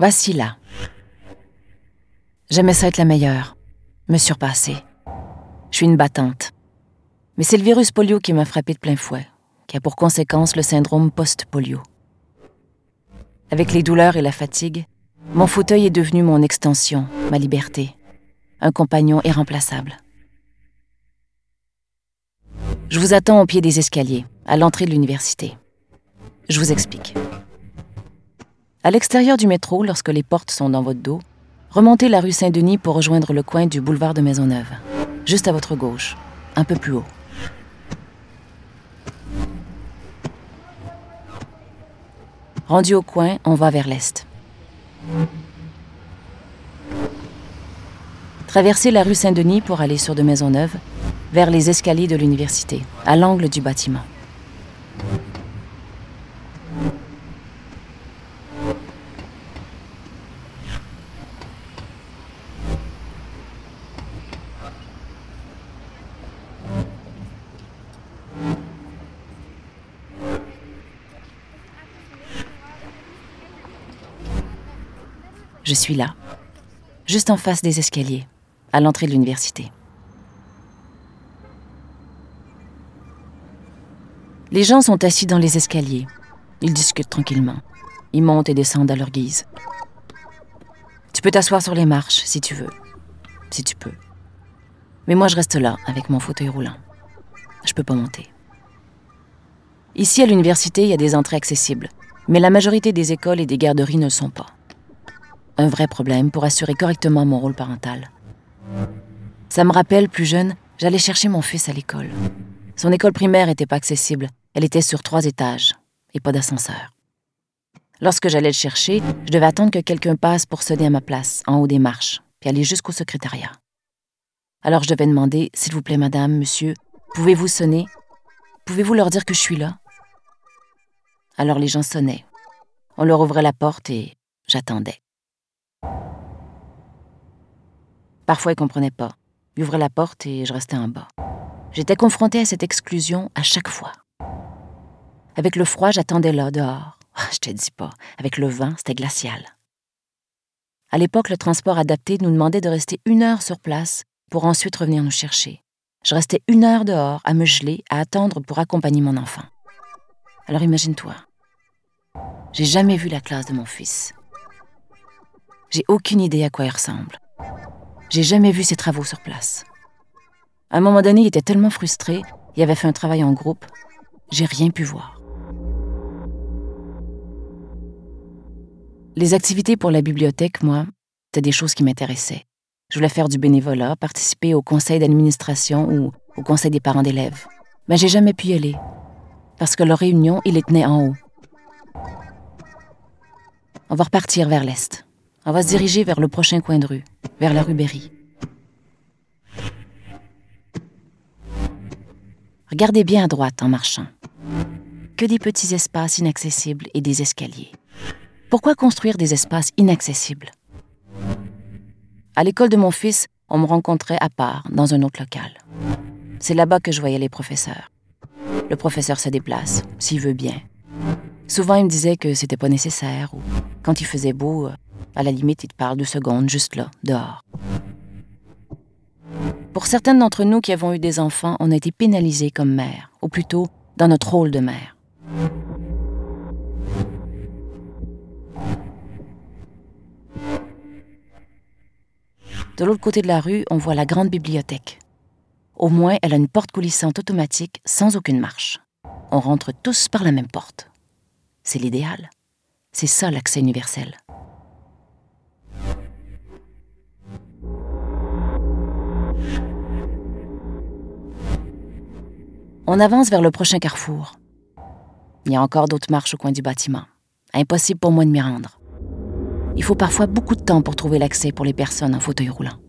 Là. J'aimais ça être la meilleure, me surpasser. Je suis une battante. Mais c'est le virus polio qui m'a frappé de plein fouet, qui a pour conséquence le syndrome post-polio. Avec les douleurs et la fatigue, mon fauteuil est devenu mon extension, ma liberté, un compagnon irremplaçable. Je vous attends au pied des escaliers, à l'entrée de l'université. Je vous explique. À l'extérieur du métro, lorsque les portes sont dans votre dos, remontez la rue Saint-Denis pour rejoindre le coin du boulevard de Maisonneuve, juste à votre gauche, un peu plus haut. Rendu au coin, on va vers l'est. Traversez la rue Saint-Denis pour aller sur de Maisonneuve, vers les escaliers de l'université, à l'angle du bâtiment. Je suis là, juste en face des escaliers, à l'entrée de l'université. Les gens sont assis dans les escaliers. Ils discutent tranquillement. Ils montent et descendent à leur guise. Tu peux t'asseoir sur les marches si tu veux. Si tu peux. Mais moi, je reste là avec mon fauteuil roulant. Je peux pas monter. Ici, à l'université, il y a des entrées accessibles, mais la majorité des écoles et des garderies ne le sont pas un vrai problème pour assurer correctement mon rôle parental. Ça me rappelle, plus jeune, j'allais chercher mon fils à l'école. Son école primaire n'était pas accessible. Elle était sur trois étages et pas d'ascenseur. Lorsque j'allais le chercher, je devais attendre que quelqu'un passe pour sonner à ma place, en haut des marches, puis aller jusqu'au secrétariat. Alors je devais demander, s'il vous plaît, madame, monsieur, pouvez-vous sonner? Pouvez-vous leur dire que je suis là Alors les gens sonnaient. On leur ouvrait la porte et j'attendais. Parfois, ils comprenaient pas. Ils ouvraient la porte et je restais en bas. J'étais confrontée à cette exclusion à chaque fois. Avec le froid, j'attendais là, dehors. Ah, je te dis pas. Avec le vent, c'était glacial. À l'époque, le transport adapté nous demandait de rester une heure sur place pour ensuite revenir nous chercher. Je restais une heure dehors à me geler, à attendre pour accompagner mon enfant. Alors imagine-toi. J'ai jamais vu la classe de mon fils. J'ai aucune idée à quoi il ressemble. J'ai jamais vu ses travaux sur place. À un moment donné, il était tellement frustré, il avait fait un travail en groupe, j'ai rien pu voir. Les activités pour la bibliothèque, moi, c'était des choses qui m'intéressaient. Je voulais faire du bénévolat, participer au conseil d'administration ou au conseil des parents d'élèves. Mais j'ai jamais pu y aller, parce que leur réunion, il les tenait en haut. On va repartir vers l'est. On va se diriger vers le prochain coin de rue, vers la rue Berry. Regardez bien à droite en marchant. Que des petits espaces inaccessibles et des escaliers. Pourquoi construire des espaces inaccessibles? À l'école de mon fils, on me rencontrait à part, dans un autre local. C'est là-bas que je voyais les professeurs. Le professeur se déplace, s'il veut bien. Souvent, il me disait que c'était pas nécessaire, ou quand il faisait beau, à la limite, il te parle deux secondes, juste là, dehors. Pour certaines d'entre nous qui avons eu des enfants, on a été pénalisés comme mère, ou plutôt dans notre rôle de mère. De l'autre côté de la rue, on voit la grande bibliothèque. Au moins, elle a une porte coulissante automatique sans aucune marche. On rentre tous par la même porte. C'est l'idéal. C'est ça l'accès universel. On avance vers le prochain carrefour. Il y a encore d'autres marches au coin du bâtiment. Impossible pour moi de m'y rendre. Il faut parfois beaucoup de temps pour trouver l'accès pour les personnes en fauteuil roulant.